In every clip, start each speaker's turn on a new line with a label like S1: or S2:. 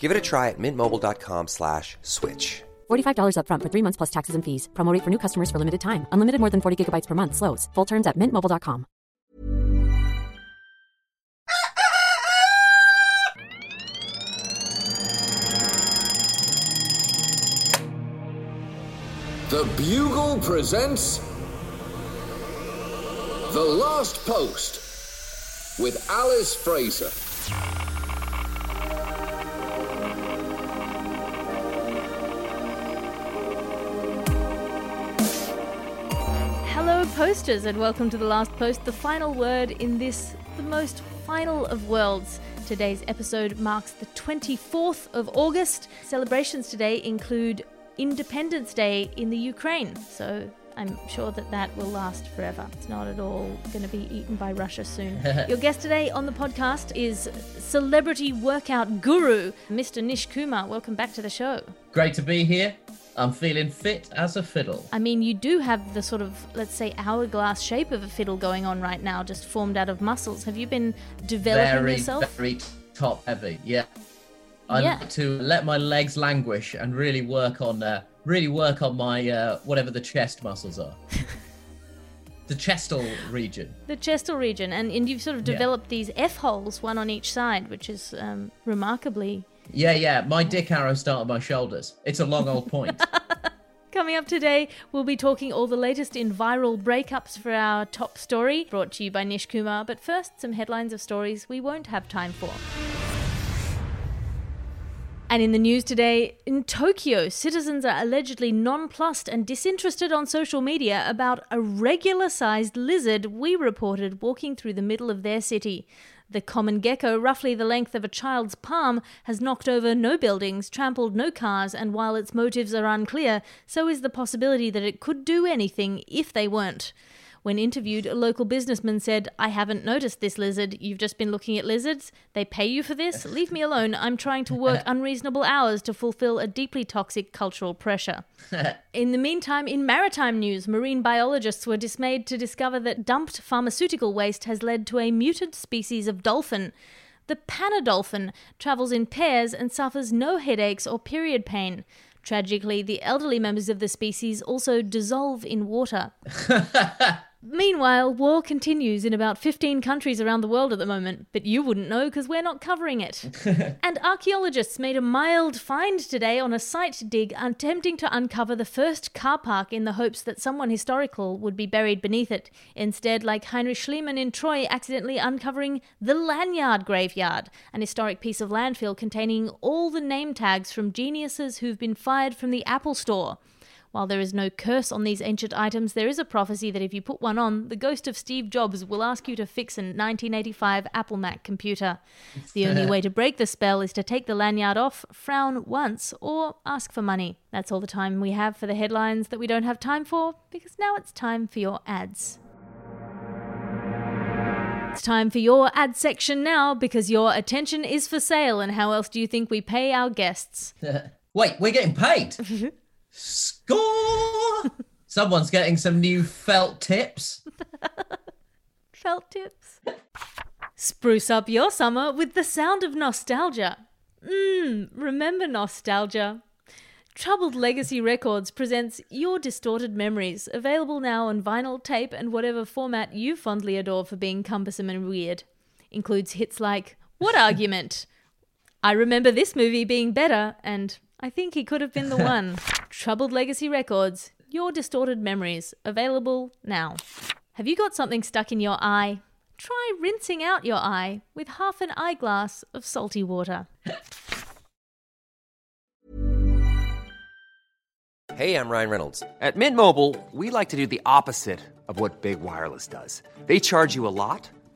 S1: Give it a try at mintmobile.com slash switch.
S2: $45 upfront for three months plus taxes and fees. Promo rate for new customers for limited time. Unlimited more than 40 gigabytes per month. Slows. Full terms at mintmobile.com.
S3: The Bugle presents The Last Post with Alice Fraser.
S4: Posters, and welcome to the last post, the final word in this, the most final of worlds. Today's episode marks the 24th of August. Celebrations today include Independence Day in the Ukraine, so I'm sure that that will last forever. It's not at all going to be eaten by Russia soon. Your guest today on the podcast is celebrity workout guru, Mr. Nish Kumar. Welcome back to the show.
S5: Great to be here. I'm feeling fit as a fiddle.
S4: I mean, you do have the sort of, let's say, hourglass shape of a fiddle going on right now, just formed out of muscles. Have you been developing
S5: Very,
S4: yourself?
S5: very top heavy. Yeah. I
S4: Yeah.
S5: like to let my legs languish and really work on, uh, really work on my uh, whatever the chest muscles are. the chestal region.
S4: The chestal region, and, and you've sort of
S5: Yeah.
S4: developed these F holes, one on each side, which is um, remarkably.
S5: Yeah, yeah. My dick arrows start at my shoulders. It's a long old point.
S4: Coming up today, we'll be talking all the latest in viral breakups for our top story, brought to you by Nish Kumar. But first, some headlines of stories we won't have time for. And in the news today, in Tokyo, citizens are allegedly nonplussed and disinterested on social media about a regular sized lizard we reported walking through the middle of their city. The common gecko, roughly the length of a child's palm, has knocked over no buildings, trampled no cars, and while its motives are unclear, so is the possibility that it could do anything if they weren't. When interviewed, a local businessman said, I haven't noticed this lizard. You've just been looking at lizards. They pay you for this? Leave me alone. I'm trying to work unreasonable hours to fulfill a deeply toxic cultural pressure. In the meantime, in maritime news, marine biologists were dismayed to discover that dumped pharmaceutical waste has led to a mutant species of dolphin. The panadolphin travels in pairs and suffers no headaches or period pain. Tragically, the elderly members of the species also dissolve in water. Meanwhile, war continues in about 15 countries around the world at the moment, but you wouldn't know because we're not covering it. and archaeologists made a mild find today on a site dig attempting to uncover the first car park in the hopes that someone historical would be buried beneath it. Instead, like Heinrich Schliemann in Troy, accidentally uncovering the Lanyard Graveyard, an historic piece of landfill containing all the name tags from geniuses who've been fired from the Apple Store. While there is no curse on these ancient items, there is a prophecy that if you put one on, the ghost of Steve Jobs will ask you to fix an 1985 Apple Mac computer. The only way to break the spell is to take the lanyard off, frown once, or ask for money. That's all the time we have for the headlines that we don't have time for, because now it's time for your ads. It's time for your ad section now because your attention is for sale, and how else do you think we pay our guests?
S5: Wait, we're getting paid. Score! Someone's getting some new felt tips.
S4: Felt tips. Spruce up your summer with the sound of nostalgia. Mmm, remember nostalgia? Troubled Legacy Records presents Your Distorted Memories, available now on vinyl, tape, and whatever format you fondly adore for being cumbersome and weird. Includes hits like What Argument? I remember this movie being better, and I think he could have been the one. Troubled Legacy Records, Your Distorted Memories, available now. Have you got something stuck in your eye? Try rinsing out your eye with half an eyeglass of salty water.
S1: Hey, I'm Ryan Reynolds. At Mint Mobile, we like to do the opposite of what Big Wireless does. They charge you a lot,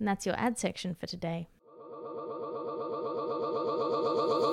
S4: And that's your ad section for today.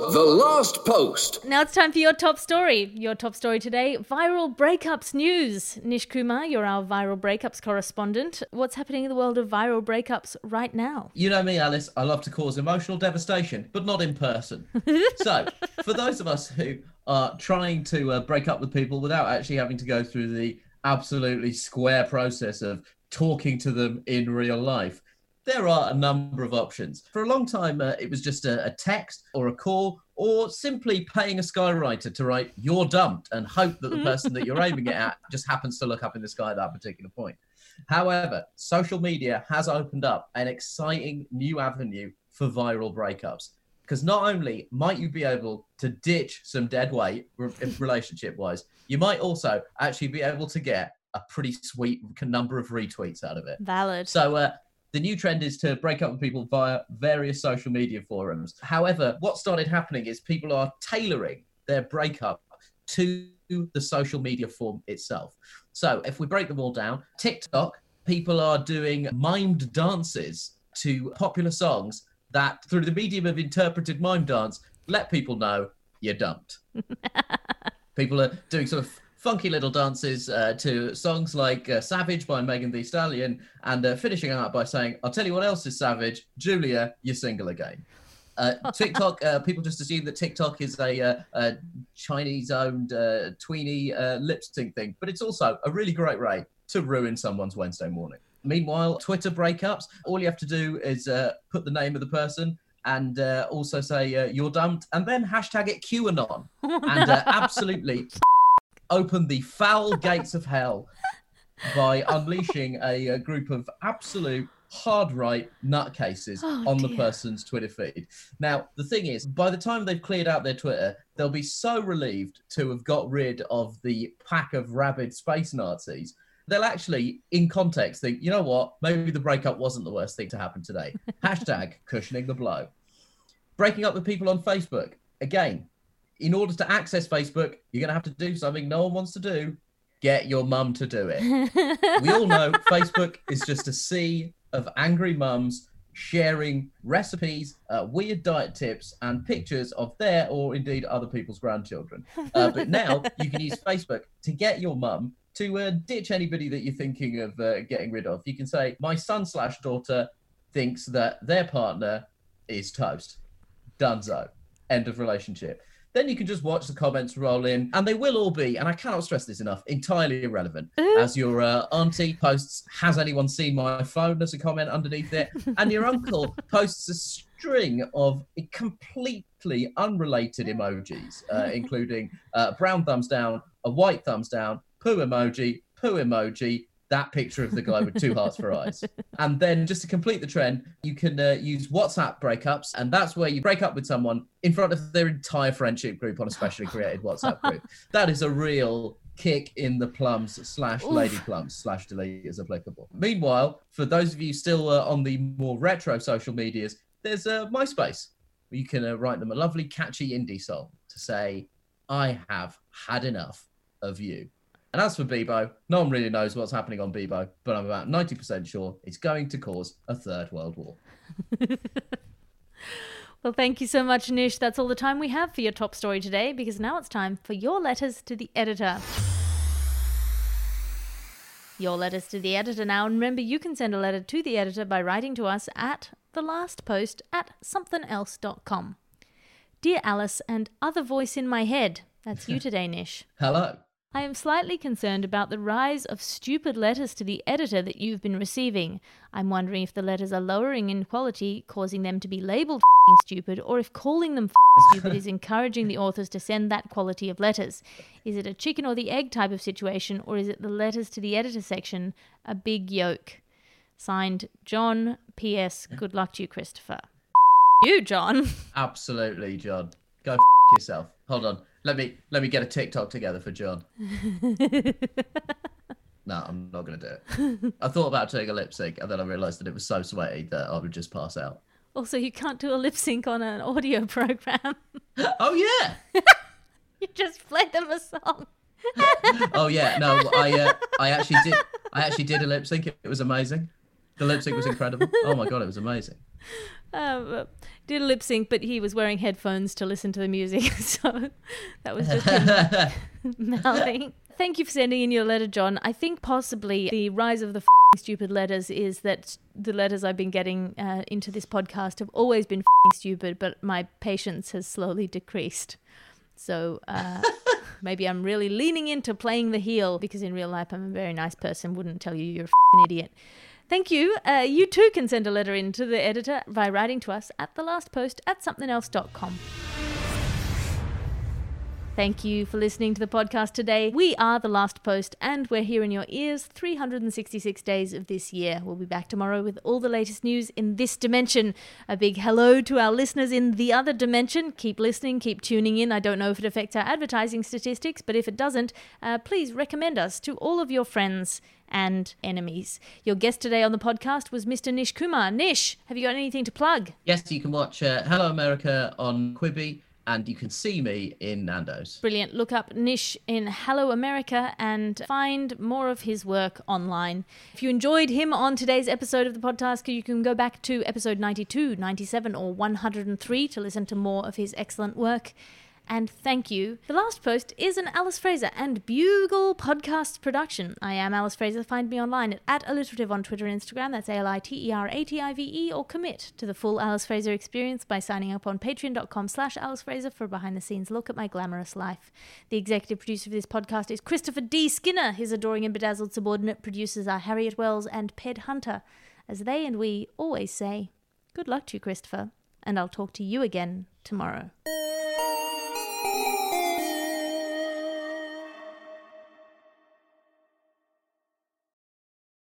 S3: The last post.
S4: Now it's time for your top story. Your top story today viral breakups news. Nish Kumar, you're our viral breakups correspondent. What's happening in the world of viral breakups right now?
S5: You know me, Alice. I love to cause emotional devastation, but not in person. so, for those of us who are trying to uh, break up with people without actually having to go through the absolutely square process of talking to them in real life, there are a number of options. For a long time, uh, it was just a, a, text or a call or simply paying a skywriter to write, You're dumped, and hope that the person that you're aiming it at just happens to look up in the sky at that particular point. However, social media has opened up an exciting new avenue for viral breakups. Because not only might you be able to ditch some dead weight relationship wise, you might also actually be able to get a pretty sweet number of retweets out of it.
S4: Valid.
S5: So, uh, the new trend is to break up with people via various social media forums. However, what started happening is people are tailoring their breakup to the social media form itself. So if we break them all down, TikTok, people are doing mimed dances to popular songs that, through the medium of interpreted mime dance, let people know you're dumped. people are doing sort of funky little dances uh, to songs like uh, Savage by Megan Thee Stallion, and uh, finishing out by saying, I'll tell you what else is savage. Julia, you're single again. Uh, TikTok, uh, people just assume that TikTok is a, uh, a Chinese owned tweeny lip sync thing, but it's also a really great way to ruin someone's Wednesday morning. Meanwhile, Twitter breakups, all you have to do is put the name of the person and uh, also say uh, you're dumped, and then hashtag it QAnon, oh, and uh, absolutely open the foul gates of hell by unleashing a, a, group of absolute hard right nutcases oh, on dear. the person's Twitter feed. Now, the thing is, by the time they've cleared out their Twitter, they'll be so relieved to have got rid of the pack of rabid space Nazis. They'll actually, in context, think, you know what? Maybe the breakup wasn't the worst thing to happen today. Hashtag cushioning the blow. Breaking up with people on Facebook. Again, in order to access Facebook, you're going to have to do something no one wants to do. Get your mum to do it. we all know Facebook is just a sea of angry mums sharing recipes, uh, weird diet tips, and pictures of their or indeed other people's grandchildren. Uh, but now you can use Facebook to get your mum to uh, ditch anybody that you're thinking of uh, getting rid of. You can say, My son slash daughter thinks that their partner is toast. Dunzo. End of relationship then you can just watch the comments roll in, and they will all be, and I cannot stress this enough, entirely irrelevant. Mm-hmm. As your uh, auntie posts, "Has anyone seen my phone?" There's a comment underneath it, and your uncle posts a string of completely unrelated emojis, uh, including uh, brown thumbs down, a white thumbs down, poo emoji, poo emoji, that picture of the guy with two hearts for eyes. And then just to complete the trend, you can uh, use WhatsApp breakups, and that's where you break up with someone in front of their entire friendship group on a specially created WhatsApp group. That is a real kick in the plums slash lady plums slash delete is applicable. Meanwhile, for those of you still uh, on the more retro social medias, there's uh, MySpace. Where you can uh, write them a lovely, catchy indie song to say, "I have had enough of you." And as for Bebo, no one really knows what's happening on Bebo, but I'm about 90% sure it's going to cause a third world war.
S4: Well, thank you so much, Nish. That's all the time we have for your top story today because now it's time for your letters to the editor. Your letters to the editor now. And remember, you can send a letter to the editor by writing to us at the last post at somethingelse.com. Dear Alice and other voice in my head. That's you today, Nish.
S5: Hello.
S4: I am slightly concerned about the rise of stupid letters to the editor that you've been receiving. I'm wondering if the letters are lowering in quality, causing them to be labeled stupid, or if calling them stupid is encouraging the authors to send that quality of letters. Is it a chicken or the egg type of situation, or is it the letters to the editor section a big yoke? Signed, John. P.S. Good luck to you, Christopher. you, John.
S5: Absolutely, John. Go f- yourself. Hold on. Let me let me get a TikTok together for John. no, I'm not gonna do it. I thought about doing a lip sync and then I realised that it was so sweaty that I would just pass out.
S4: Also, you can't do a lip sync on an audio program.
S5: Oh yeah.
S4: you just play them a song.
S5: Oh yeah. No, I uh, I actually did I actually did a lip sync. It was amazing. The lip sync was incredible. Oh my god, it was amazing.
S4: Um, did a lip sync, but he was wearing headphones to listen to the music, so that was just him mouthing. Thank you for sending in your letter, John. I think possibly the rise of the f***ing stupid letters is that the letters I've been getting uh, into this podcast have always been f***ing stupid, but my patience has slowly decreased. So uh, maybe I'm really leaning into playing the heel because in real life I'm a very nice person, wouldn't tell you you're a f***ing idiot. Thank you. Uh, you too can send a letter in to the editor by writing to us at the last post at somethingelse.com. Thank you for listening to the podcast today. We are The Last Post, and we're here in your ears 366 days of this year. We'll be back tomorrow with all the latest news in this dimension. A big hello to our listeners in the other dimension. Keep listening, keep tuning in. I don't know if it affects our advertising statistics, but if it doesn't, uh, please recommend us to all of your friends and enemies. Your guest today on the podcast was Mr. Nish Kumar. Nish, have you got anything to plug?
S5: Yes, you can watch uh, Hello America on Quibi, and you can see me in Nando's.
S4: Brilliant. Look up Nish in Hello America and find more of his work online. If you enjoyed him on today's episode of the podcast, you can go back to episode 92, 97, or 103 to listen to more of his excellent work. And thank you. The last post is an Alice Fraser and Bugle podcast production. I am Alice Fraser. Find me online at, at aliterative on Twitter and Instagram. That's A L I T E R A T I V E. Or commit to the full Alice Fraser experience by signing up on patreon.com slash Alice Fraser for a behind the scenes look at my glamorous life. The executive producer of this podcast is Christopher D. Skinner. His adoring and bedazzled subordinate producers are Harriet Wells and Ped Hunter. As they and we always say, good luck to you, Christopher, and I'll talk to you again tomorrow.